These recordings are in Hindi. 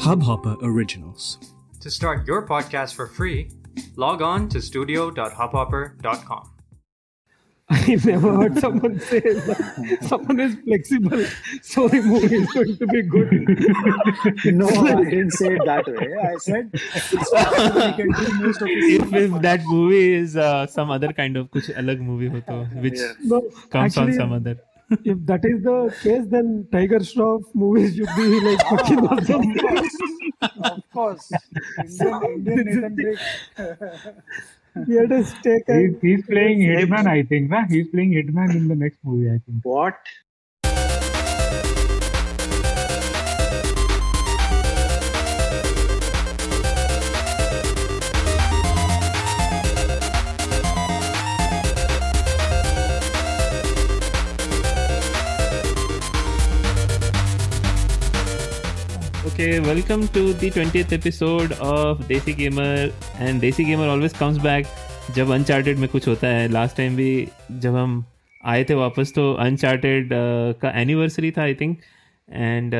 Hubhopper Originals. To start your podcast for free, log on to studio.hubhopper.com. I've never heard someone say that someone is flexible, so the movie is going to be good. no, I didn't say it that way. I said if, if that movie is uh, some other kind of kuch alag movie, which yeah. no, comes actually, on some other if that is the case, then Tiger Shroff movies should be like fucking awesome. Of course. Indian, Indian Nathan Drake. He had a stake He's, he's playing Hitman, I think. Nah? He's playing Hitman in the next movie, I think. What? Okay, welcome to the 20th episode of Desi Gamer and Desi Gamer always comes back जब अनचार्टेड में कुछ होता है। लास्ट टाइम भी जब हम आए थे वापस तो अनचार्टेड का एनिवर्सरी था I think and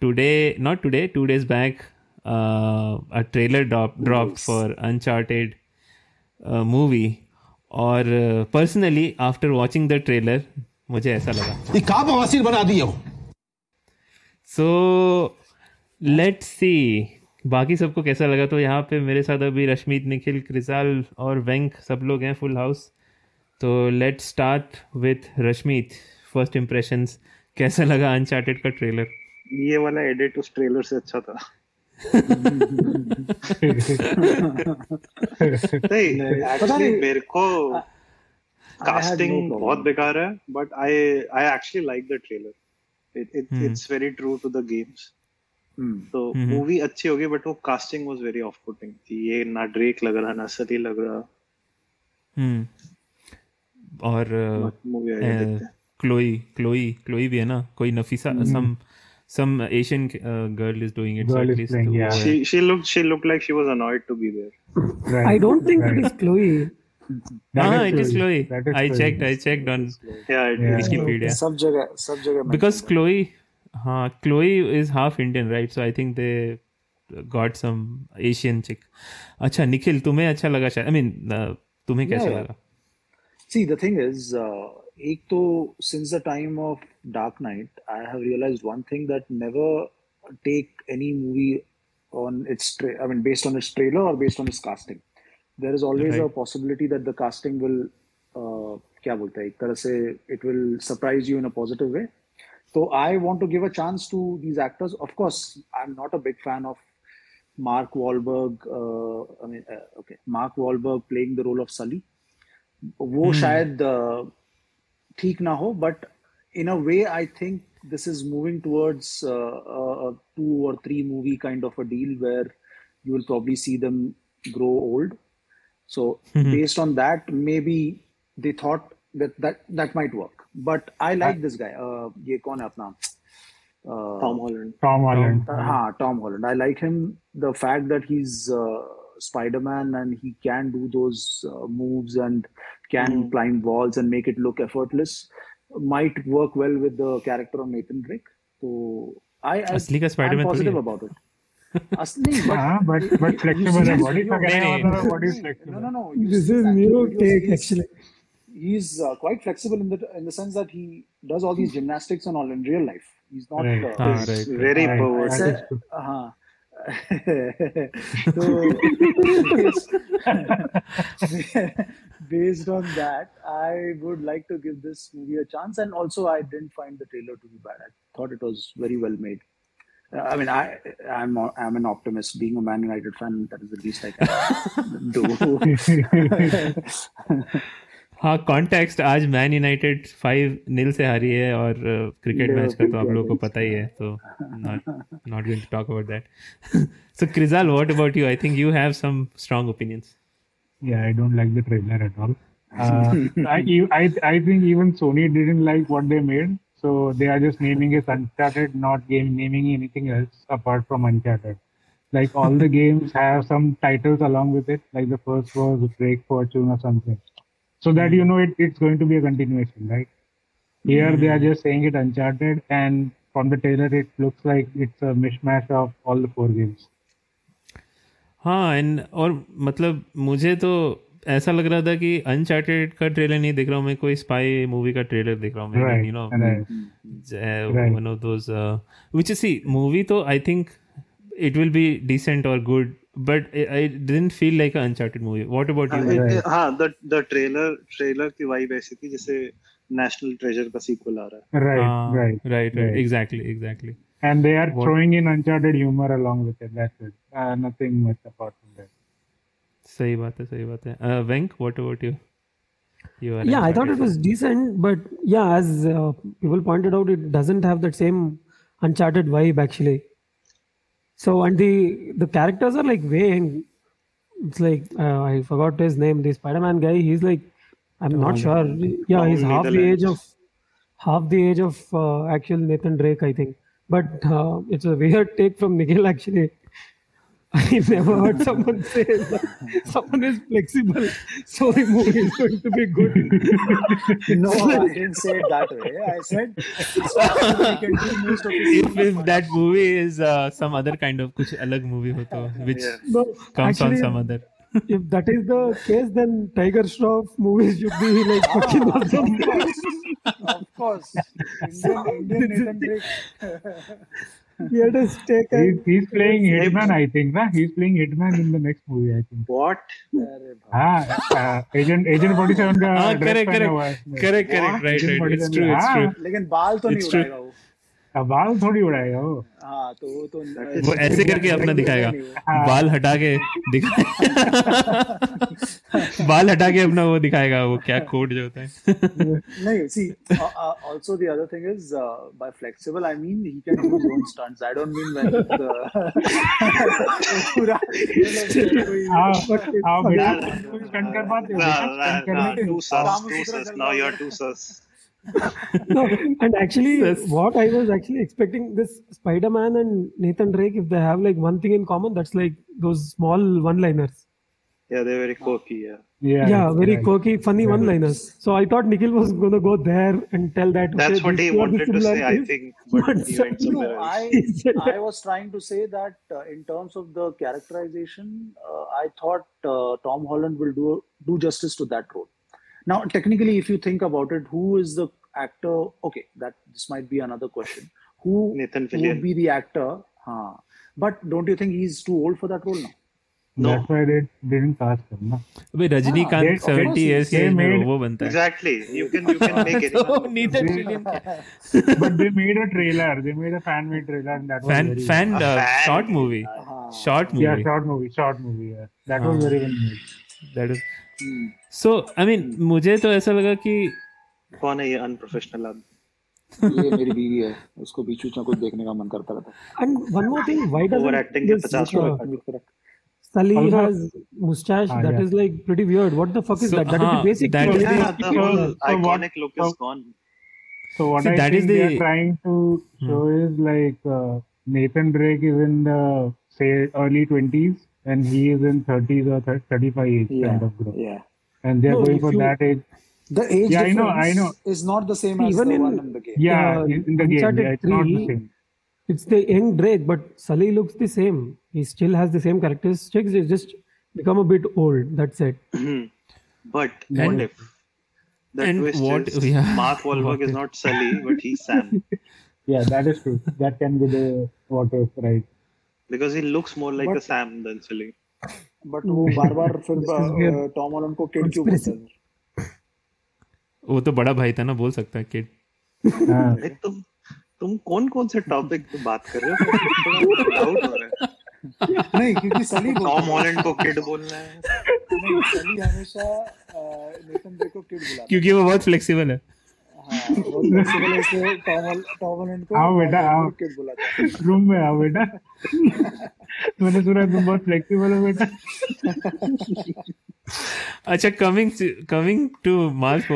today not today two days back a trailer drop for Uncharted movie और personally after watching the trailer मुझे ऐसा लगा। ये बवासीर बना दिए हो? सो लेट्स सी बाकी सबको कैसा लगा? तो यहाँ पे मेरे साथ अभी रश्मीत निखिल क्रिसाल और वेंक सब लोग हैं फुल हाउस तो let's start with Rashmeet. First impressions कैसा लगा अनचार्टेड का ट्रेलर ये वाला एडिट उस ट्रेलर से अच्छा था। नहीं मेरे को कास्टिंग बहुत बेकार है but I I actually like the trailer it it. It's very true to the games. तो Mhm. मूवी अच्छी होगी बट वो casting was very off putting थी ये ना ड्रेक लग रहा ना सली लग रहा हम्म और मूवी आगे देखते हैं क्लोई क्लोई क्लोई भी है ना कोई Nafisa some some Asian girl is doing it Girl is playing, yeah. she she looked she looked like she was annoyed to be there Right. I don't think right. it is Chloe. That हाँ is it is Chloe. Chloe That is I Chloe. checked I checked on yeah it Yeah. is Wikipedia सब जगह सब जगह because mentioned है। हाँ, Chloe is half Indian, right? So I think they got some Asian chick. अच्छा निखिल तुम्हें अच्छा लगा शायद mean uh, तुम्हें कैसा. लगा the thing is, uh, एक तो since the time of Dark Knight, I have realized one thing that never take any movie on its tra- I mean, based on its trailer or based on its casting. There is always a Right. possibility that the casting will, uh, क्या बोलते हैं एक तरह से it will surprise you in a positive way. So I want to give a chance to these actors. Of course, I'm not a big fan of Mark Wahlberg. Uh, I mean, uh, okay, Mark Wahlberg playing the role of Sully. वो शायद uh, ठीक ना हो but in a way I think this is moving towards two और three movie kind of a deal where you will probably see them grow old so based on that may be they thought that that that might work but i like this guy uh ये कौन है अपना uh, Tom Holland Tom Holland. uh, हाँ, Tom Holland. I like him. The fact that he's uh, Spider-Man and he can do those uh, moves and can climb walls and make it look effortless might work well with the character of Nathan Drake. So I, I असली का I'm Spider-Man थोड़ी positive है। about it. असली, but हाँ, but but flexible है body का नहीं, कहने नहीं। वाला body is no, flexible. no, no. you This see is his new actual videos, take he's- actually. he's uh, quite flexible in the in the sense that he does all these hmm. gymnastics and all in real life. He's not right. Uh, ah, uh, he's right. very right. Uh-huh. so based, based on that, I would like to give this movie a chance. And also, I didn't find the trailer to be bad. I thought it was very well made. Uh, I mean, I I'm I'm an optimist. Being a Man United fan, that is the least I can do. हाँ कॉन्टेक्स्ट आज मैन यूनाइटेड फाइव नील से हारी है और uh, क्रिकेट मैच का तो आप लोगों को पता ही है तो not going to talk about that so Krizal what about you I think you have some strong opinions या I don't like the trailer at all I I think even Sony didn't like what they made so they are just naming it Uncharted not game naming anything else apart from Uncharted like all the games have some titles along with it like the first was break fortune or something. So that you know it, it's going to be a continuation, right? Here mm-hmm. they are just saying it Uncharted, and from the trailer, it looks like it's a mishmash of all the four games. हाँ एंड और मतलब मुझे तो ऐसा लग रहा था कि अनचार्टेड का ट्रेलर नहीं देख रहा हूँ मैं कोई स्पाई मूवी का ट्रेलर देख रहा हूँ you know. One of those which is C movie तो I think it will be decent और good But I didn't feel like a Uncharted movie what about you Right. हाँ द द ट्रेलर ट्रेलर की वाइब ऐसी थी जैसे नेशनल ट्रेजर का सीक्वल आ रहा है Right, हाँ, right, right right right. Exactly exactly And they are What- throwing in Uncharted humor along with it. That's it. Uh, nothing much apart from that. सही बात है सही बात है Venk what about you you are Yeah, I thought it Uncharted was decent, but yeah, as uh, people pointed out, it doesn't have that same Uncharted vibe actually. So and the the characters are like way young. It's like uh, I forgot his name. The Spider-Man guy. He's like I'm not sure. Yeah, he's half the age of half the age of uh, actual Nathan Drake, I think. But uh, it's a weird take from Nikhil actually. I've never heard someone say that someone is flexible, so the movie is going to be good. no, I didn't say it that way. I said if, if that movie is uh, some other kind of kuch alag movie which yeah. no, comes actually, on some other. If that is the case, then Tiger Shroff movies should be like fucking awesome. Of course, Indian, Indian Nathan He had a stake. He's, he's playing Hitman, I think. Na? He's playing Hitman in the next movie, I think. What? ah, हाँ uh, Agent Agent 47 का ah, dress correct correct है correct correct What? right right it's true it's हाँ, true लेकिन बाल तो It's नहीं true. उड़ाएगा वो बाल थोड़ी उड़ाएगा वो तो तो ऐसे करके अपना दिखाएगा। हाँ। बाल हटा के दिखाएगा बाल हटा के अपना वो दिखाएगा वो क्या कोट जो होता है। नहीं see also the other thing is by flexible I mean he can do own stunts I don't mean when पूरा हाँ बट हाँ मेरा कुछ कंट कर पाते हो। कंट करने now you are too sus Sutra sus. Jalal Now ho you're gaya. too sus. no, and actually, Yes. what I was actually expecting this Spider-Man and Nathan Drake, if they have like one thing in common, that's like those small one-liners. Yeah, they're very quirky. Yeah. Yeah, Yeah, very right. quirky, funny one-liners. So I thought Nikhil was gonna go there and tell that. That's okay, what he two are the wanted to say, I think, but But he went some- somewhere No. I, I was trying to say that uh, in terms of the characterization, uh, I thought uh, Tom Holland will do do justice to that role. Now, technically, if you think about it, who is the actor? Okay, that this might be another question. Who Nathan would Fillion. be the actor? Huh. But don't you think he's too old for that role now? No. That's why they didn't cast him. Na? अबे रजनीकांत they- 70 years के they एज में made- वो बनता है Exactly. You can you can make it. तो Nathan Fillion but they made a trailer. They made a fan made trailer, and that was fan very fan A fan. Short movie हाँ. Short yeah, movie short movie, short movie. Yeah, that was हाँ. very well made. That is Hmm. so I mean मुझे तो ऐसा लगा कि कौन है ये अनप्रोफेशनल अब ये मेरी बीवी है उसको बीच बीच में कुछ देखने का मन करता रहता and one more thing why does over acting के 50 रुपए Sully has moustache that is like pretty weird what the fuck is that that is basic that is iconic look is gone so what I that is the trying to show is like Nathan Drake is in the say early 20s and he is in thirties or thir- thirty-five age kind of group, yeah and they are No, going for you- that age. the age Yeah, I know, I know. is not the same See, as even the in- one in the game Yeah, Uh, in in the game, yeah, it's not the 3, same. It's the young Drake, but Sully looks the same. He still has the same characteristics. He's just become a bit old. That's it. But And- what if the and twist what- is yeah, Mark Wahlberg is not Sully, but he's Sam Yeah, that is true. That can be the what if, right? Because he looks more like but, a Sam than Sully. But वो बार बार फिर. टॉम हॉलैंड को किड क्यों बोलते हैं? वो तो बड़ा भाई था ना बोल सकता है किड Uh, तुम तुम कौन कौन से टॉपिक पे बात कर रहे हो? डाउट हो रहा है। नहीं क्योंकि सली टॉम हॉलैंड को किड बोलना है। नहीं सली हमेशा नेथन ड्रेक को किड बुलाता क्योंकि वो बहुत फ्लेक्सिबल है। है हाँ है है रूम में आओ बेटा। मैंने सुना तुम बहुत फ्लेक्सिबल हो बेटा। अच्छा coming coming to Mark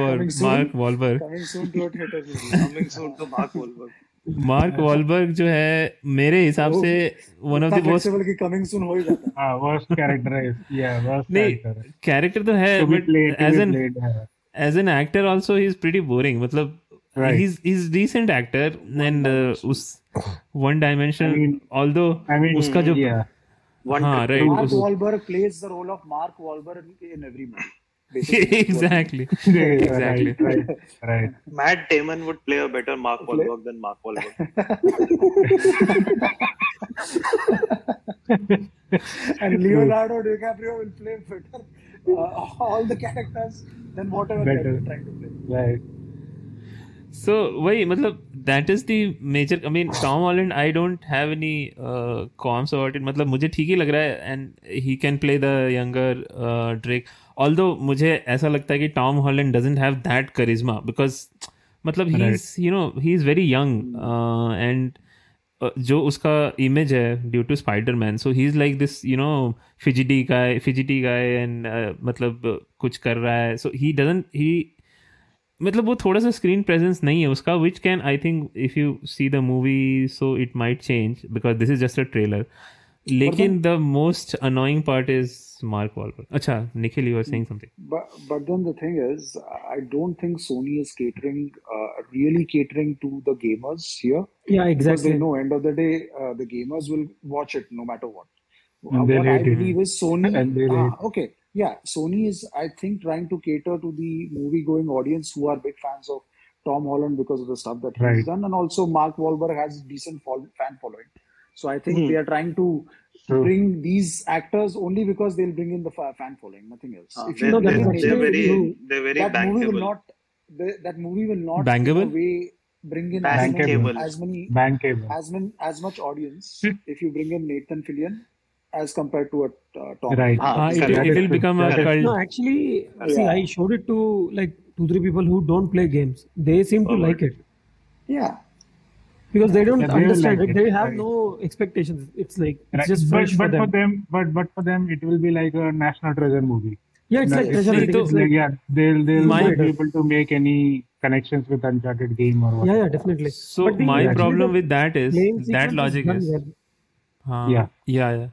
Mark Wahlberg coming soon to a theatre movie coming soon to Mark Wahlberg Mark Wahlberg जो है मेरे हिसाब से वन ऑफ़ द मोस्ट की कमिंग सून हो ही जाता। है हाँ worst character is yeah worst नहीं कैरेक्टर तो है बट एज एन हाँ. As an actor also he is pretty boring मतलब Right. he's he's decent actor and uh, उस one dimension I mean- although I mean, उसका जो yeah, One हाँ trip. right Mark उस- Wahlberg plays the role of Mark Wahlberg in every movie. basically. exactly Yeah, exactly right, right, right. Matt Damon would play a better Mark Wahlberg than Mark Wahlberg. and Leonardo DiCaprio will play better Uh, all the characters than whatever Better. they're trying to play. right. So वही मतलब that is the major I mean Tom Holland I don't have any uh, qualms about it मतलब मुझे ठीक ही लग रहा है and he can play the younger uh, Drake although मुझे ऐसा लगता है कि Tom Holland doesn't have that charisma because मतलब he's you know he's very young uh, and uh, जो उसका इमेज है due to Spider Man so he is like this you know fidgety guy fidgety guy and मतलब कुछ कर रहा है। सो ही डजेंट ही मतलब वो थोड़ा सा स्क्रीन प्रेजेंस नहीं है उसका which can I think if you see the movie so it might change because this is just a trailer लेकिन the most annoying part is Mark Wahlberg अच्छा Nikhil you are saying something But but then the thing is, I don't think Sony is catering, uh, really catering to the gamers here. Yeah, Because exactly. they know end of the day, uh, the gamers will watch it no matter what. Uh, And they'll what I hate it. believe is Sony. And they'll ah, hate okay, yeah, Sony is I think trying to cater to the movie-going audience who are big fans of Tom Holland because of the stuff that Right. he's done, and also Mark Wahlberg has decent fol- fan following. So I think Hmm. they are trying to True. bring these actors only because they'll bring in the fa- fan following, nothing else. Ah, If they, you No, they, that's bring in they're very, true. they're very that movie will not the, that movie will not Bankable? in way bring in as many, Bankable. as many Bankable. as many as much audience if you bring in Nathan Fillion as compared to a uh, Tom. Right. Ah, it, it will become a cult No, actually, see, I showed it to like two, three people who don't play games. They seem to Oh, like it Yeah, because they don't Yeah, they understand like it. it, They have right. no expectations. It's like it's Right. just but fresh but for for them. them, but but for them, it will be like a national treasure movie. Yeah, it's No, like it's treasure like hunting. to- It's Like, like yeah, they'll they'll My- not be able to make any connections with Uncharted game or what. yeah, yeah, definitely. so But the- my actually problem with that is that logic done is well. हाँ, Yeah. yeah, yeah.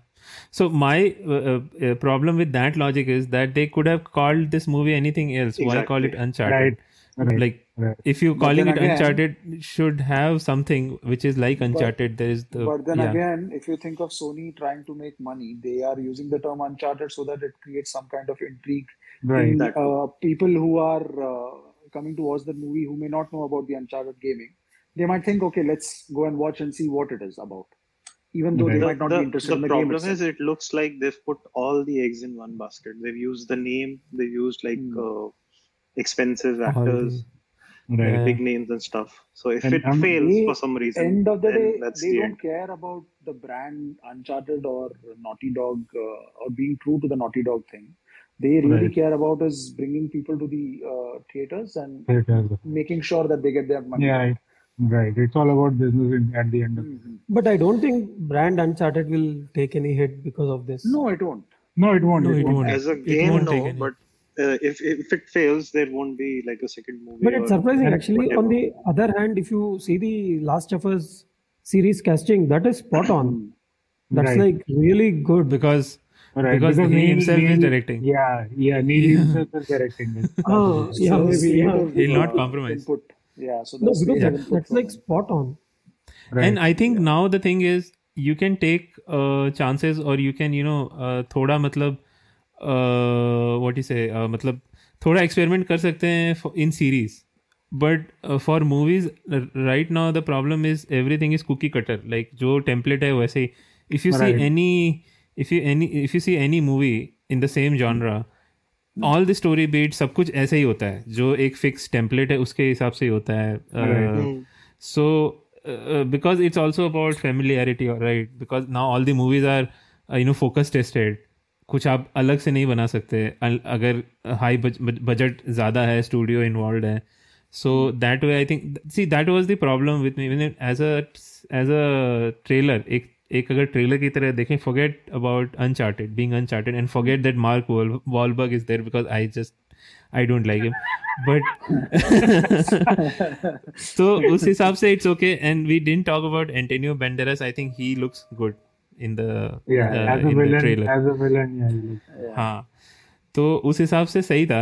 So my uh, uh, problem with that logic is that they could have called this movie anything else. Why call it Exactly. Uncharted? Right. Like Right. if you're calling it again- Uncharted should have something which is like Uncharted. there is the but then yeah. again, if you think of Sony trying to make money, they are using the term Uncharted so that it creates some kind of intrigue Right. in uh, people who are uh, coming to watch the movie who may not know about the Uncharted gaming. They might think, okay, let's go and watch and see what it is about, even though they Right. might not the, be interested the in the game. problem itself. is it looks like they've put all the eggs in one basket they've used the name they've used like Hmm. uh, expensive All actors Right. Yeah. big names and stuff so if And it I'm- fails They- for some reason end of the then day, that's they the don't end care about the brand Uncharted or Naughty Dog uh, or being true to the Naughty Dog thing. They really Right. care about is bringing people to the uh, theaters and Theaters. making sure that they get their money. Yeah. Right. Right. It's all about business in, at the end of. Mhm. But I don't think brand Uncharted will take any hit because of this. No, it won't. No, it won't. No, it won't. as a It game won't take no any. but uh, if if it fails, there won't be like a second movie. But it's surprising, actually. Whatever. On the other hand, if you see the Last of Us series casting, that is spot on. That's right. like really good because Right, because, because he himself Neil, is directing. Yeah, yeah, Neil yeah. himself is directing. oh, yeah, so, maybe yeah. he'll not compromise. Input. Yeah, so that's, no, yeah. that's like spot on. Right. And I think yeah. now the thing is you can take uh, chances or you can you know uh, thoda matlab uh, is you uh, मतलब थोड़ा एक्सपेरिमेंट कर सकते हैं in series but for movies right now the problem is everything is cookie cutter like जो टेम्पलेट है वैसे ही. If you see any if you any if you see any movie in the same genre all the story beat सब कुछ ऐसे ही होता है. जो एक फिक्स टेम्पलेट है उसके हिसाब से ही होता है. Right. uh, so uh, because it's right because familiarity all the movies are you know are uh, कुछ आप अलग से नहीं बना सकते। अगर हाई बजट ज़्यादा है स्टूडियो इन्वॉल्व है so that way I think see that was the problem with me as a as a trailer एक एक अगर ट्रेलर की तरह देखें forget about Uncharted being Uncharted and forget that Mark Wahlberg is there because I just I don't like him but so, उस हिसाब से it's okay and we didn't talk about Antonio Banderas I think he looks good In the Yeah. as a in the villain. Trailer As a villain. Yeah. he looks- हाँ तो उस हिसाब से सही था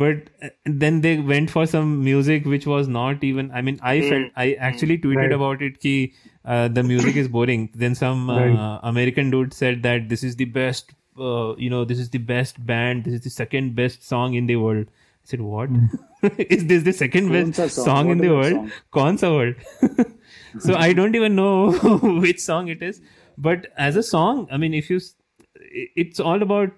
but uh, then they went for some music which was not even i mean i felt i actually tweeted Right. about it ki uh, the music is boring then some uh, Right. american dude said that this is the best uh, you know this is the best band this is the second best song in the world i said what is this the second कौन best सा song, song? in What the is that world song? kaun sa word so i don't even know which song it is but as a song i mean if you s- it's all about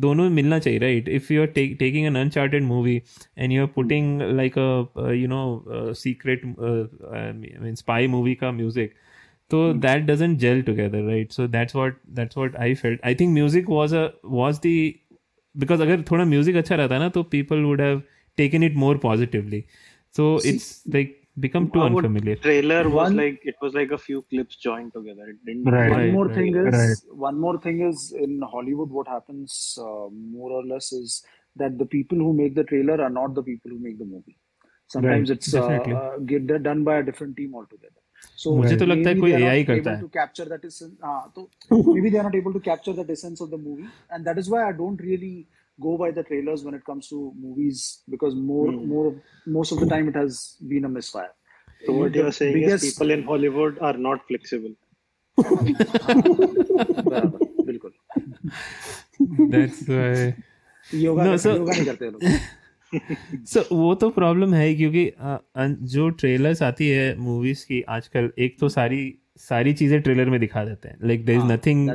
दोनों में मिलना चाहिए right if you are taking an Uncharted movie and you are putting like a you know secret I mean spy movie का म्यूजिक तो that doesn't gel together right so that's what that's what I felt I think music was a was the because अगर थोड़ा म्यूजिक अच्छा रहता ना तो people would have taken it more positively so it's like Become to Our unfamiliar trailer was One- like it was like a few clips joined together. It didn't. Right. one Right, more right, thing is right. one more thing is in Hollywood what happens uh, more or less is that the people who make the trailer are not the people who make the movie. Sometimes Right, it's uh, definitely. uh, get they're done by a different team altogether. So मुझे तो लगता है maybe कोई they are AI not करता able है। to capture that essence. हाँ, तो maybe they are not able to capture that essence of the movie, and that is why I don't really go by the trailers when it comes to movies because more Hmm. more most of the time it has been a misfire. So what The you're saying biggest- is people in Hollywood are not flexible. बिल्कुल that's why yoga No, so- yoga नहीं करते लोग सो वो तो प्रॉब्लम है क्योंकि अ, जो ट्रेलर्स आती है मूवीज़ की आजकल एक तो सारी सारी चीज़ें ट्रेलर में दिखा देते हैं। Like there is nothing.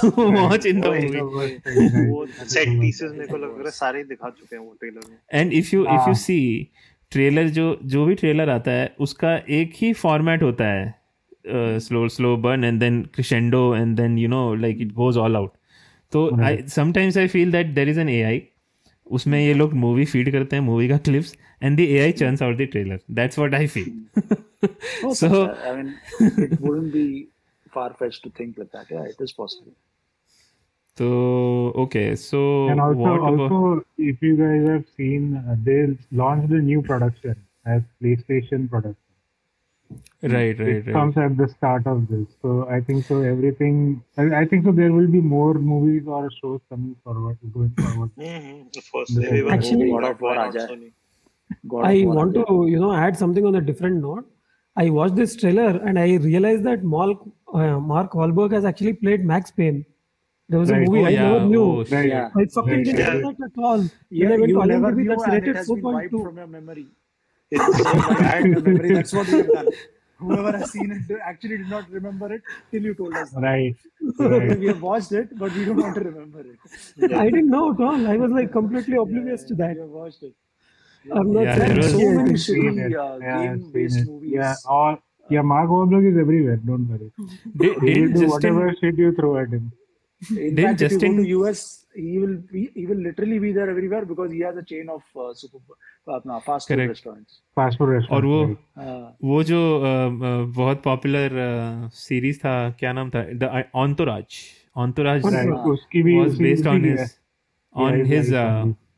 To watch in the movie वो सेट पीसेस मेरे को लग रहा है सारे दिखा चुके हैं वो ट्रेलर में। And if you if you. See trailer जो जो भी ट्रेलर आता है उसका एक ही फॉर्मेट होता है slow slow burn and then crescendo and then you know like it goes all out तो I sometimes I feel that there is an A I उसमें ये लोग मूवी फ़ीड करते हैं मूवी का clips and the A I churns out the trailer that's what I feel no, oh, so uh, I mean, it wouldn't be far fetched to think like that. Yeah, it is possible. So okay, so and also, also about... if you guys have seen, uh, they launched a new production as PlayStation production. Right, right, it right. Comes at the start of this, so I think so. Everything, I, I think so. There will be more movies or shows coming forward, going forward. Mm-hmm. Of course, actually, God of War, God I want to you know add something on a different note. I watched this trailer and I realized that Mark, uh, Mark Wahlberg has actually played Max Payne. There was a movie Oh, I yeah. never knew. Oh, Right. Yeah. I fucking Right. didn't Yeah. know that at all. Yeah, when I went you to never knew that's and it rated has been wiped 4.2. from your memory. It's Bad memory. That's what we have done. Whoever has seen it actually did not remember it till you told us. Right. right. we have watched it, but we don't want to remember it. I didn't know at all. I was like completely oblivious to We that. have watched it. I'm not Yeah, there was- so many it. uh, Yeah, game-based movies. Yeah. All. Yeah. Mark Wahlberg is everywhere. Don't worry. Did, He will do Justin whatever shit you throw at him. In fact, if you go to US, he will be, he will literally be there everywhere because he has a chain of uh, super अपना fast food Correct. restaurants. Fast food और वो. Uh, वो जो अ, अ, बहुत पॉपुलर सीरीज़ था क्या नाम था द ऑन्टोराज ऑन्टोराज उसकी भी was उसी- based उसी on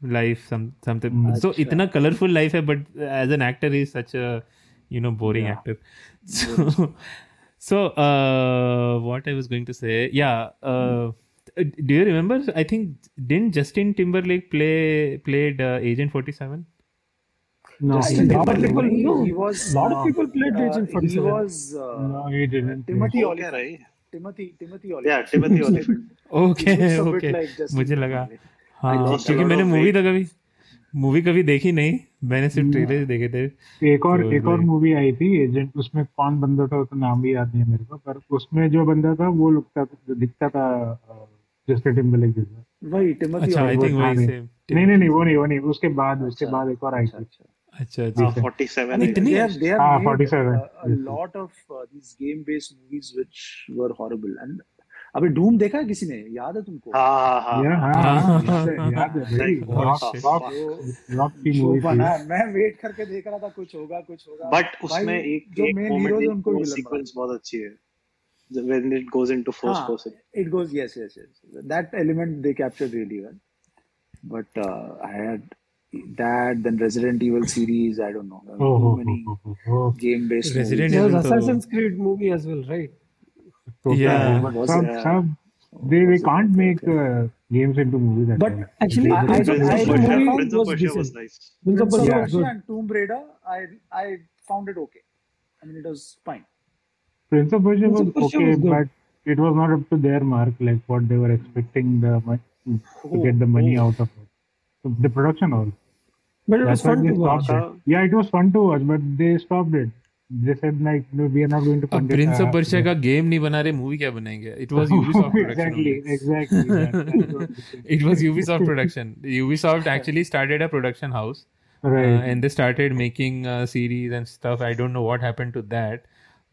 है. uh, life some something Hmm. so अच्छा। इतना कलरफुल लाइफ है but as an actor is such a you know boring Yeah. actor so so uh what I was going to say yeah uh do you remember I think didn't Justin Timberlake play played uh, Agent 47 No, Justin he- lot of people he, know. he was lot of uh, people played uh, Agent he was uh, No, he didn't. Timothy. रही Timothy Timothy Yeah, Timothy Olyphant. okay a okay like मुझे लगा Timberlake. हाँ क्योंकि मैंने मूवी. तो कभी मूवी कभी देखी नहीं मैंने सिर्फ़ ट्रेलर ही देखे थे एक और तो एक और मूवी आई थी एजेंट उसमें कौन बंदा था उसका नाम भी याद नहीं है मेरे को पर उसमें जो बंदा था वो लगता था दिखता था जस्टिन टिम्बरलेक जैसा वही Timothy अच्छा आई वो थिंक था वही नहीं। सेम नहीं नहीं नहीं वो नहीं वो नहीं उसके बाद उसके अच्छा, बाद एक और आई अच्छा, थी अच्छा. अच्छा हाँ, अच्छा 47 I mean, इतनी- Ah, made 47, uh, a lot of uh, these game-based movies which were horrible. And अबे Doom देखा है किसी ने? याद है तुमको? हाँ हाँ हाँ हाँ हाँ, हाँ, हाँ, है oh, है, मैं वेट करके देख रहा था कुछ होगा कुछ होगा. बट उसमें एक जो मोमेंट heroes हैं, उनको ही सीक्वेंस बहुत अच्छी है when it goes into first हाँ, person it goes yes yes yes. That element they captured really well. But uh, I had that then Resident Evil series. I don't know. Oh, too oh, many oh, oh, oh, oh. game-based Resident movies. There was Evil तो- Assassin's Creed movie as well, right? Total yeah. Rumor some, yeah. Some, they, they can't make uh, games into movies. But time. actually, I, I, I, I, I Prince of Persia was nice. Prince of Persia yeah. and Tomb Raider, I I found it okay. I mean, it was fine. Prince of Persia was okay, was but it was not up to their mark, like what they were expecting the to oh, get the money oh. out of it. The production all. But it That's was fun to watch. Yeah, it was fun to watch, but they stopped it. Game नहीं बना रहे मूवी क्या बनाएँगे? It was it was Ubi production Ubi actually started a production house and they started making series and stuff I don't know what happen to that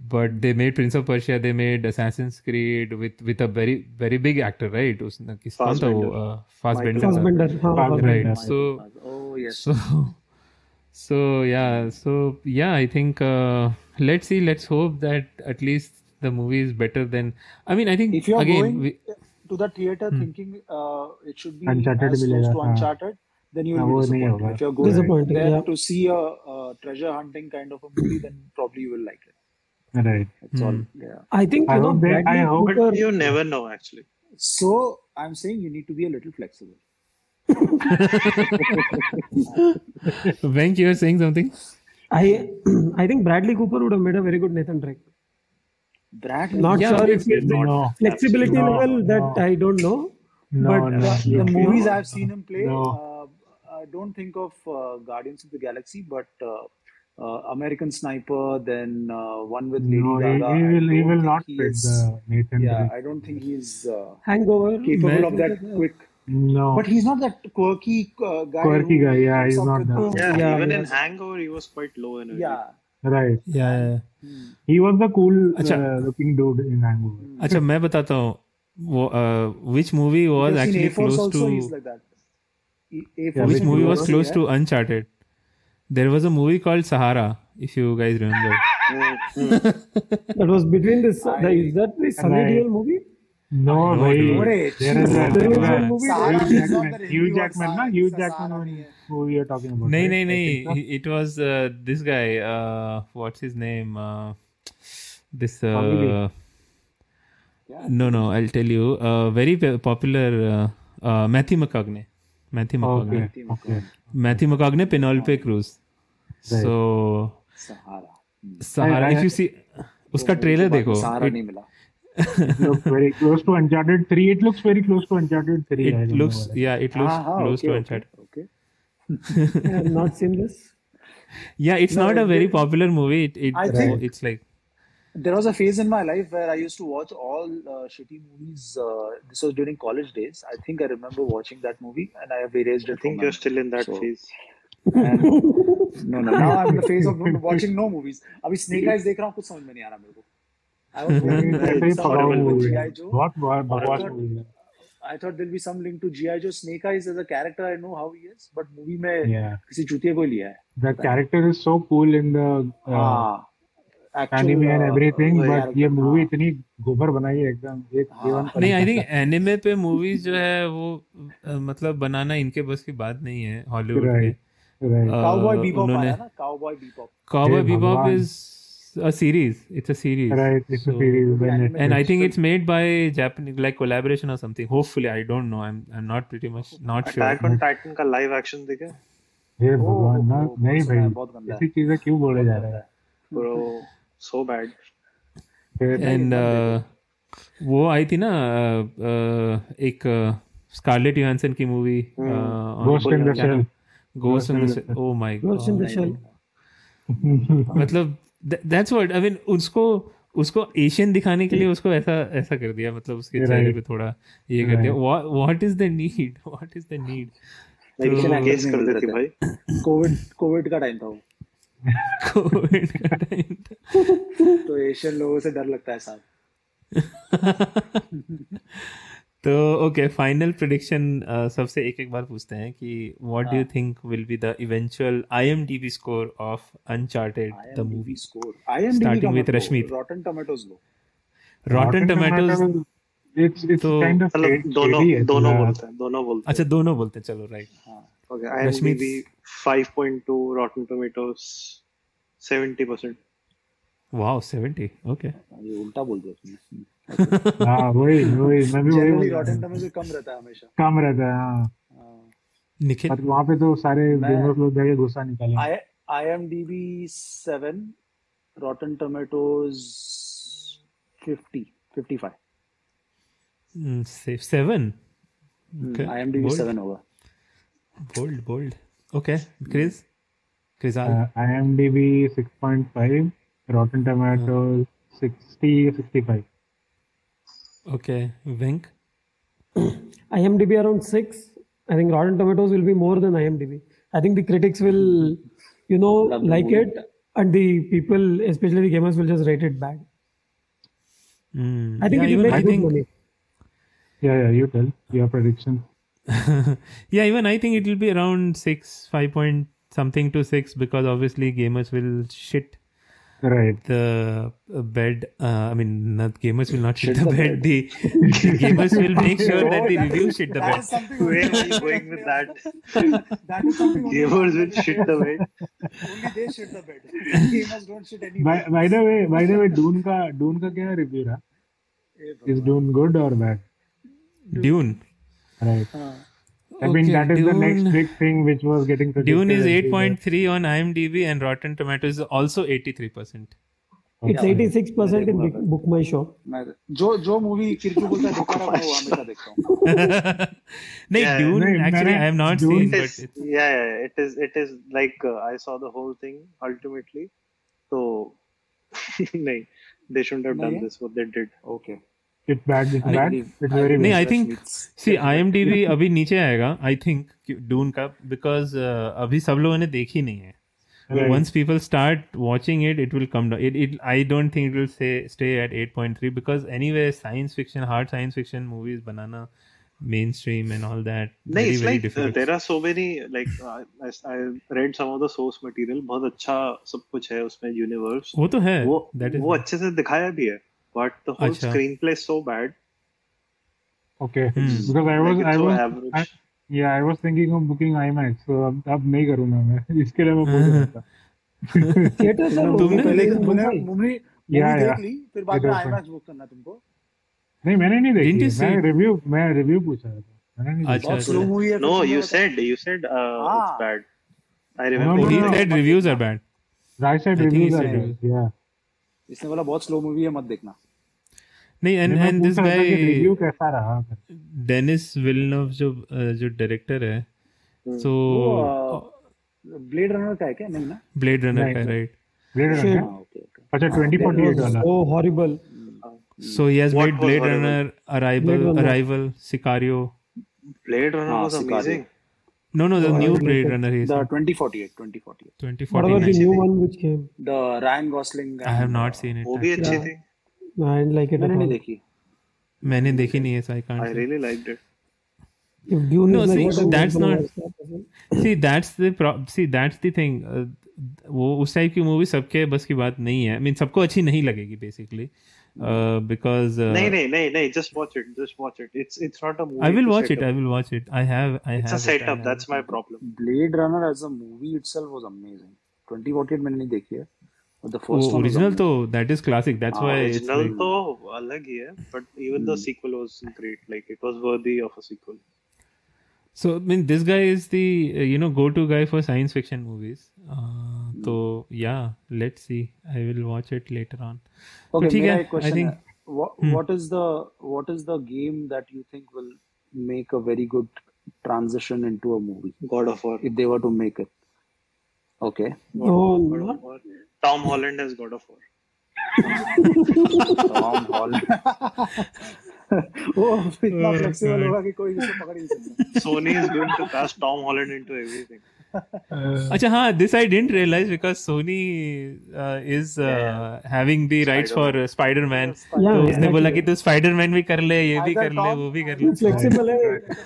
but they made Prince of Persia they made Assassin creed with with a very very big actor right उसने किस कौन वो Fassbender right so so so yeah so yeah i think uh, let's see let's hope that at least the movie is better than i mean i think if you're going we, to the theater hmm. thinking uh, it should be uncharted as close to uncharted then you will be disappointed if you're going there yeah. to see a, a treasure hunting kind of a movie then probably you will like it Right. That's mm. all. Hmm. Yeah. I think I you know, hope, they, I hope Cooper, you never know actually. So I'm saying you need to be a little flexible. Venk, you were saying something I I think Bradley Cooper would have made a very good Nathan Drake. Brad, Not Yeah, sure if it's the No. flexibility No, level that. I don't know. No, But no. the, the movies I've seen him play, No. uh, I don't think of uh, Guardians of the Galaxy, but uh, uh, American Sniper, then uh, one with Lady No, he, Gaga. he I will. He don't will not he fit is- the Nathan. Yeah, Drake. I don't think he's uh, Hangover. capable Man- of that quick. No. But he's not that quirky uh, guy. Quirky guy, yeah, he's not that. Yeah, Yeah, even he in Hangover, he was quite low energy. Yeah. right. yeah He was the cool अच्छा. uh, looking dude in Hangover. अच्छा मैं बताता हूँ वो which movie was Because in actually A-Force close also to he's like that. E- A-Force Yeah, which which movie movie was was close yeah. to Uncharted there was a movie called Sahara if you guys remember Mm, mm. That was between this. the, is that the Sunny. Deol movie? No भाई ह्यू जैकमैन ना ह्यू जैकमैन वो वी आर टॉकिंग अबाउट नहीं नहीं नहीं it was this guy what's his name this no no I will tell you very popular Matthew McConaughey Matthew McConaughey Matthew McConaughey Penelope Cruz so Sahara Sahara if you see उसका ट्रेलर देखो. सहारा नहीं मिला। It looks very close to Uncharted 3. It looks very close to Uncharted 3. I it don't looks know why. yeah it looks हाँ, हाँ, close okay, to okay, Uncharted okay. I have not seen this. yeah it's No, not a it- very popular movie it, it I think- it's like There was a phase in my life where I used to watch all uh, shitty movies. Uh, this was during college days. I think I remember watching that movie, and I have erased I it. think from you're my- still in that So- phase. And, no, no. Now I'm in the phase of watching no movies. अभी Snake Eyes देख रहा हूँ कुछ समझ में नहीं आ रहा मेरे को. I was wondering very some movie. G.I. Joe. बहुत बहुत बकवास Horrible. movie I thought there'll be some link to G.I. Joe. Snake Eyes as a character, I know how he is, but movie में Yeah. किसी चूतिया को लिया है. The character is so cool in the uh, हाँ. Actual, anime and uh, everything, uh, but ये movie हाँ. इतनी गोबर बनाई है एकदम एक हाँ. जीवन नहीं आई थिंक एनिमे पे मूवीज़ जो है वो मतलब बनाना इनके बस की बात नहीं है हॉलीवुड के Right. right. Cowboy Bebop आया ना Cowboy Bebop. Cowboy हे Bebop भगवान। is a series it's a series right. It's a So- series. Yeah, When anime. it, and I think it's made by Japanese like collaboration or something hopefully I don't know I'm I'm not pretty much not sure Attack on Titan का live action देखे? हे ओ, भगवान ना ओ, नहीं सुना है, भाई बहुत गंदा है। ऐसी चीजें क्यों बोले जा रहे हैं Bro, so bad. फिर and uh, वो आई थी ना uh, uh, एक स्कारलेट योहानसन की movie Ghost in the Shell. Ghost in the Shell oh my Ghost in the god Shell. मतलब दैट्स व्हाट आई मीन उसको उसको एशियन दिखाने के लिए उसको ऐसा ऐसा कर दिया मतलब उसके चेहरे पे थोड़ा ये कर दिया। What is the need what is the need Asian actors कर देती भाई. कोविड कोविड का टाइम था वो। कोविड का टाइम तो एशियन लोगों से डर लगता है साहब। तो ओके फाइनल प्रिडिक्शन सबसे एक एक बार पूछते हैं कि what do you think will be the eventual IMDb score of Uncharted the movie score IMDb Starting का with मत लो, Rashmi. Rotten Tomatoes लो रॉटन टोमेटोज तो- kind of मतलब shady- दोनों दोनों बोलते हैं दोनों बोलते हैं। अच्छा दोनों बोलते हैं चलो right Okay, Rashmi- IMDb 5.2, Rotten Tomatoes 70%. Wow 70 okay ये उल्टा बोल दिया तुमने। हाँ हमेशा। कम रहता है हाँ। वहाँ पे तो सारे गेमर्स लोग जाके गुस्सा निकाले I M D B seven Rotten Tomatoes fifty fifty five seven I M D B seven होगा। Bold bold okay I M D B six point five Rotten Tomatoes sixty sixty five okay. Venk. IMDb around six. I think Rotten Tomatoes will be more than IMDb. I think the critics will, you know, like movie. it, and the people, especially the gamers, will just rate it bad. Mm, I think yeah, it will even make I good think money. Yeah, yeah, you tell your prediction. yeah, even I think it will be around six, five point something to six because obviously gamers will shit Right. the uh, bed. Uh, I mean, not gamers will not shit, Shit the, the bed. The, the gamers will make sure that the review shit the That bed. is something. Where are you going with that? That is something. Gamers will shit the bed. Only they shit the bed. Gamers don't shit any By, by the way, by the way, Dune का Dune का क्या review? Eh, Is Dune good or bad? Dune. Right. हाँ. I mean, Okay, that is the next Dune- big thing which was getting predicted. Dune is everywhere. 8.3 on IMDb and Rotten Tomatoes is also 83%. It's 86% in Book- Book My Show. मैं जो जो मूवी किरकी बोलता है देखा रहा हूँ वो हमेशा देखता हूँ. no, Yeah, Dune, no, actually, मैंने I have not Dune seen, It but is, it's, yeah, yeah, it is. It is like uh, I saw the whole thing ultimately. So, nahi, they shouldn't have done नहीं है? this. What they did. Okay. It's bad. It's I bad. believe- It's I very नहीं आई थिंक सी IMDb अभी नीचे आएगा आई थिंक डून का बिकॉज़ अभी सब लोगों ने देखी नहीं है once people start watching it it will come down it, it i don't think it will say stay at 8.3 because anyway science fiction hard science fiction movies banana mainstream and all that No, very it's very like difficult. uh, there are so many like uh, I, I read some of the source material. बहुत अच्छा सब कुछ है उसमें universe. वो तो है वो that is वो अच्छे से दिखाया भी है. But the whole अच्छा. screenplay is so bad. Okay. Hmm. Because I was, it's I so was. I, yeah, I was thinking of booking IMAX. So अब अब नहीं करूँगा मैं. इसके लिए मैं बोल रहा था. Theaters are तुमने- Yeah, देख. ली फिर बाद में IMAX बुक करना तुमको. नहीं मैंने नहीं देखी. मैं? रिव्यू मैं रिव्यू पूछ रहा था. मैंने नहीं अच्छा, अच्छा. स्लो मूवी है. फिर No, तुमने you बता- said you said uh, Ah. it's bad. I No, remember. no, he no, no. said reviews are bad Raj said I think he reviews are bad. Yeah. इसने बोला बहुत स्लो मूवी है मत देखना. नहीं रहा था कि guy रिव्यू कैसा रहा. डेनिस विलनव जो uh, जो डायरेक्टर है so वो ब्लेड रनर का है क्या नहीं ना? ब्लेड रनर का. राइट. हाँ ओके ओके. अच्छा That 2048 was वाला. so horrible. So he has What made was Blade horrible? Runner, Arrival, Blade Runner. Arrival, Sicario. Blade Runner हाँ, was Sicario. amazing. No, no, the Oh, new Blade Runner. He's The 2048 2048. What about the 2049. new one which came? The Ryan Gosling. I have not uh, seen it. वो भी अच्छी. थी. I didn't like it at मैंने नहीं. देखी. मैंने देखी नहीं है, can't. I say. really liked it. If Dune No, is like see, I'm that's not- See, that's the pro- see that's the thing. Uh, वो उस टाइप की मूवी सबके बस की बात नहीं है. I mean सबको अच्छी नहीं लगेगी basically. Uh, because uh, नहीं नहीं नहीं नहीं just watch it just watch it it's it's not a movie I will to watch set it. up. I will watch it. I have. I it's have. a it, I setup have that's it. my problem Blade Runner as a movie itself was amazing. 2048 मैंने नहीं देखी है. the oh, first original though that is classic. That's uh, why original it's like... though alag hai, but even the hmm. sequel was great like it was worthy of a sequel. So i mean this guy is the uh, you know go to guy for science fiction movies. Uh, hmm. so yeah let's see. I will watch it later on. Okay but, I question, i think what, hmm. what is the what is the game that you think will make a very good transition into a movie? God of war. If they were to make it. Okay. No, God not of War Tom Holland as God of War Tom Holland. वो इतना Oh, flexible God. होगा कि कोई उसे पकड़ ही नहीं सकता. Sony is going to cast Tom Holland into everything अच्छा हाँ this I didn't realize because Sony uh, is uh, Yeah. having the rights for uh, Spider-Man. तो उसने बोला कि तू स्पाइडरमैन भी कर ले ये भी कर ले वो भी कर ले flexible है.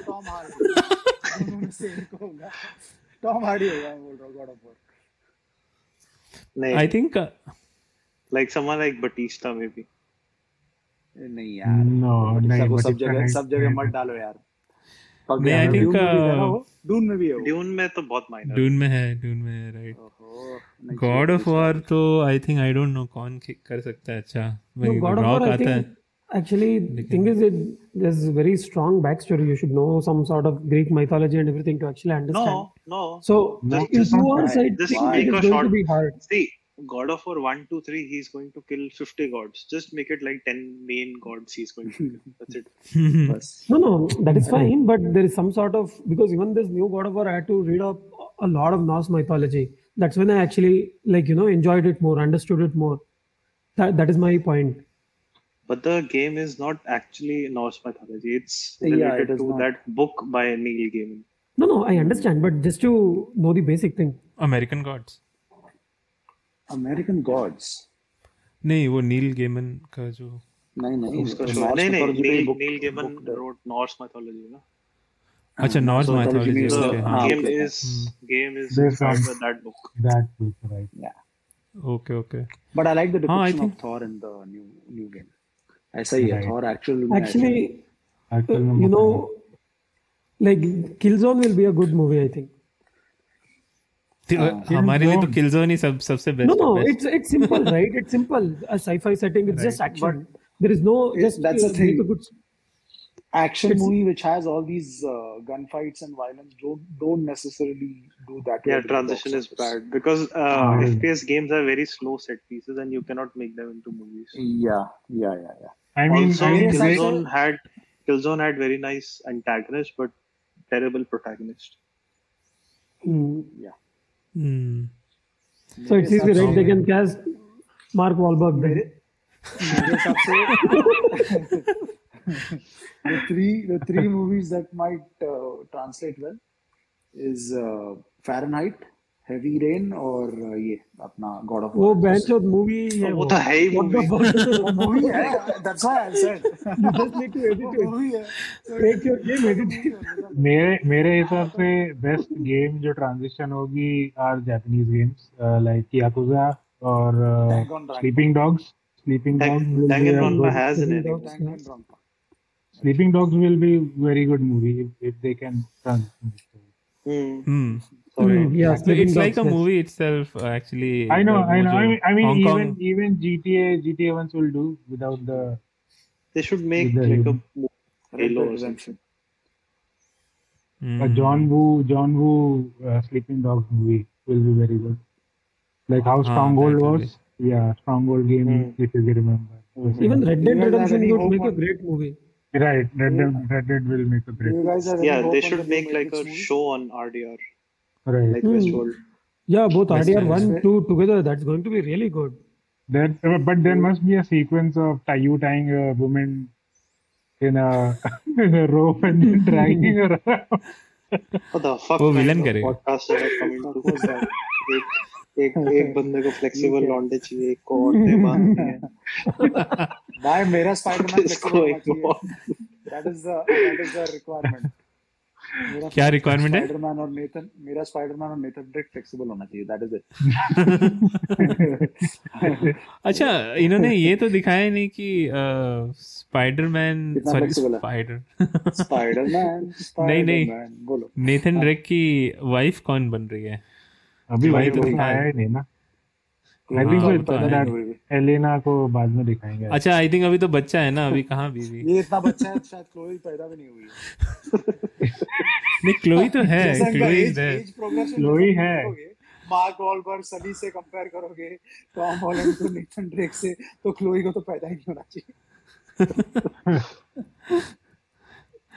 Tom Hardy. दोनों में होगा. Tom Hardy होगा मैं बोल रहा हूँ God of War. नहीं I think like someone like Batista मे नहीं यार। नो नहीं सब जगह सब जगह मत डालो यार। मैं आई थिंक डून में भी है डून में तो बहुत माइनर डून में है डून में है राइट गॉड ऑफ़ वॉर तो I think I don't know कौन कर सकता है। अच्छा Actually, thing is, it there's very strong backstory. You should know some sort of Greek mythology and everything to actually understand. No, no. So, No, in it's not two hours, I bad. Just think make it a is going short- to be hard. See, God of War 1, 2, 3, he's going to kill 50 gods. Just make it like 10 main gods he's going to kill. That's it. बस No, no, that is fine. But there is some sort of because even this new God of War, I had to read up a lot of Norse mythology. That's when I actually like you know enjoyed it more, understood it more. That that is my point But the game is not actually Norse mythology. It's Yeah, related it is to not. that book by Neil Gaiman. No, no, I understand, but just to know the basic thing. American Gods American gods नहीं वो नील गेमन का जो नहीं नहीं उसका तो show- Norse नहीं नहीं mythology पे Neil book- Neil Gaiman book है। wrote Norse mythology ना अच्छा Norse Norse mythology mythology means the okay the- हाँ game okay. is game is Based inspired on- by that book That book, right? Okay okay But I like the हाँ, I depiction think- of Thor in the new new game. ऐसा ही है और actual actually you know like Killzone will be a good movie I think हमारे लिए तो किल जोन ही सब सबसे best no no it's it's simple right it's simple a sci-fi setting it's just action there is no just that's a thing action It's- movie which has all these uh, gunfights and violence don't don't necessarily do that. yeah well in the transition box is office. bad because uh, Ah. fps games are very slow set pieces and you cannot make them into movies Yeah, yeah, yeah, yeah. I mean, also I mean, Yes, I they- saw- killzone had killzone had very nice antagonist but terrible protagonist Hmm. Yeah. Hmm. So it seems right. They can cast Mark Wahlberg. Then. मेरे हिसाब से the three the three movies that might uh, translate well is uh, Fahrenheit, Heavy Rain और uh, ये अपना God of वो War. बेंच मूवी है वो तो है ही What the movie. है. That's why I said. you just need to edit it. movie है. Make your game edit it. मेरे मेरे हिसाब से बेस्ट गेम जो ट्रांजिशन होगी are Japanese games like Yakuza और Danganronpa. Sleeping Dogs Sleeping Dogs Danganronpa has an Sleeping Dogs will be very good movie if, if they can turn. Mm. Sorry. Hmm, yeah, it's, it's like a movie itself. Uh, actually, I know, I know. I mean, I mean even even GTA GTA ones will do without the. They should make like a Halo or. Mm. A John hmm. Woo John Woo uh, Sleeping Dogs movie will be very good. Like how ah, Stronghold ah, was, yeah, Stronghold game mm. if you remember. Even Red Dead Redemption would make a great movie. Right, Red Dead will make a great. You guys are yeah, they should make like a show on RDR. Right. Like mm. Westworld. Yeah, both RDR one, two together. That's going to be really good. There, uh, but there must be a sequence of you tying a woman in a in a rope and then dragging her around. What the fuck? Oh, villain एक एक बंदे को फ्लेक्सिबल लौंडे चाहिए एक को औरतें बांधनी है भाई मेरा स्पाइडरमैन इसको flexible that is the that is the requirement क्या requirement है? स्पाइडरमैन और नेथन मेरा स्पाइडरमैन और नेथन ड्रेक फ्लेक्सिबल होना चाहिए दैट इज़ इट अच्छा इन्होंने ये तो दिखाया नहीं कि स्पाइडरमैन सॉरी स्पाइडर स्पाइडरमैन नहीं, नहीं। स्पाइडरमैन बोलो। नेथन ड्रेक की वाइफ कौन बन रही है? अभी वही तो दिखाया है। ही नहीं ना हाँ, आई थिंक वो तो नहीं। एलेना को बाद में दिखाएँगे अच्छा आई थिंक अभी तो बच्चा है ना अभी कहाँ बीवी ये इतना बच्चा है शायद क्लोई पैदा भी नहीं हुई है नहीं क्लोई तो है क्लोई देयर क्लोई है। मार्क वॉलबर्ग सभी से कंपेयर करोगे टॉम हॉलैंड को नेथन ड्रेक से तो क्लोई को तो पैदा ही नहीं होना चाहिए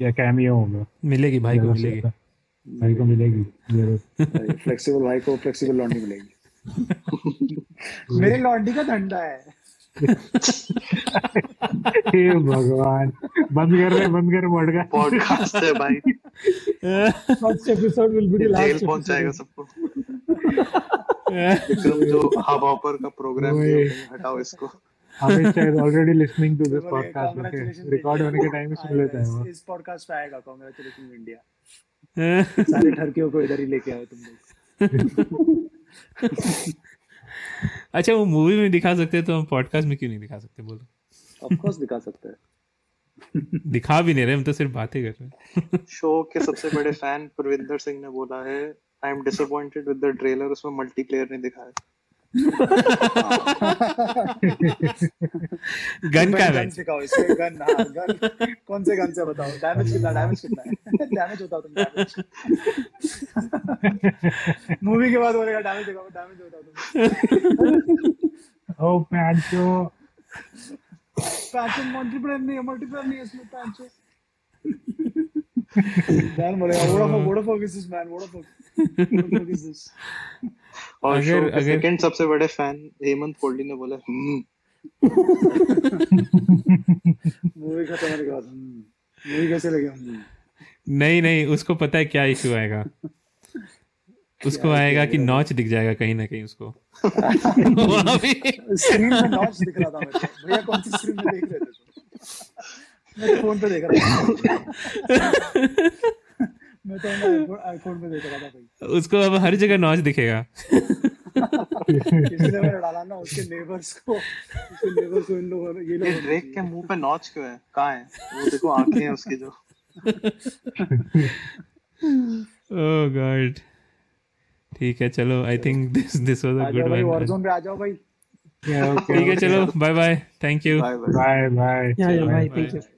या कैमियो होगा मिलेगी भाई को मिलेगी। भाई को मिलेगी ज़रूर फ्लेक्सिबल भाई को फ्लेक्सिबल लॉन्डी मिलेगी। मेरे लॉन्डी का धंधा है। हे भगवान बंद कर रहे बंद कर बढ़ गया पॉडकास्ट है भाई। First episode will be the जेल पहुँच जाएगा सबको। विक्रम जो हब हॉपर का प्रोग्राम ओए। हटाओ इसको। अमित शायद already listening to this podcast okay record होने के टाइम में सुन लेता है वो। इस- इस पॉडकास्ट पे आएगा कांग्रेचुलेशन इंडिया सारे ठरकियों को इधर ही लेके आओ तुम लोग। अच्छा वो मूवी में दिखा सकते तो हम पॉडकास्ट में क्यों नहीं दिखा सकते? बोलो। ऑफ़ कोर्स दिखा सकते हैं। दिखा भी नहीं रहे हम तो सिर्फ़ बातें कर रहे हैं। शो के सबसे बड़े फ़ैन प्रविंदर सिंह ने बोला है I am disappointed with the trailer उसमें मल्टीप्लेयर नहीं दिखाया गन का गन दिखाओ इसमें गन हाँ गन कौन से गन से बताओ? डैमेज कितना डैमेज कितना है? डैमेज होता तुम डैमेज मूवी के बाद बोलेगा डैमेज दिखाओ डैमेज होता तुम ओ पैंचो पैचो मल्टीप्लेयर नहीं है मल्टीप्लेयर नहीं है इसमें पैचो मैन बोलेगा what of what of is this man what of is this और अगर- अगर- सेकंड सबसे बड़े फ़ैन हेमंत कोहली ने बोला "हम्म, मूवी खत्म होने के बाद मूवी कैसे लगी हम्म। नहीं नहीं उसको पता है क्या इशू आएगा। उसको आएगा कि नॉच दिख जाएगा कहीं ना कहीं उसको। वहाँ भी स्क्रीन में नॉच दिख रहा था मेरे को भैया कौन सी स्क्रीन में देख रहे थे? मैं तो फ़ोन पे देख रहा था। मैं तो आईफोन आईफोन पे देख रहा था भाई। उसको अब हर जगह नॉच दिखेगा। इसलिए मैंने डाला ना उसके नेबर्स को। उसके नेबर्स को इन लोगों ने ये ये लोग ड्रेक के मुँह पे नॉच क्यों है? कहाँ है? वो देखो आँखें हैं उसकी जो। ओह गॉड ठीक है चलो I think this this was a good one Warzone पे आ जाओ भाई। ठीक है चलो bye bye thank you bye bye bye bye Yeah, yeah,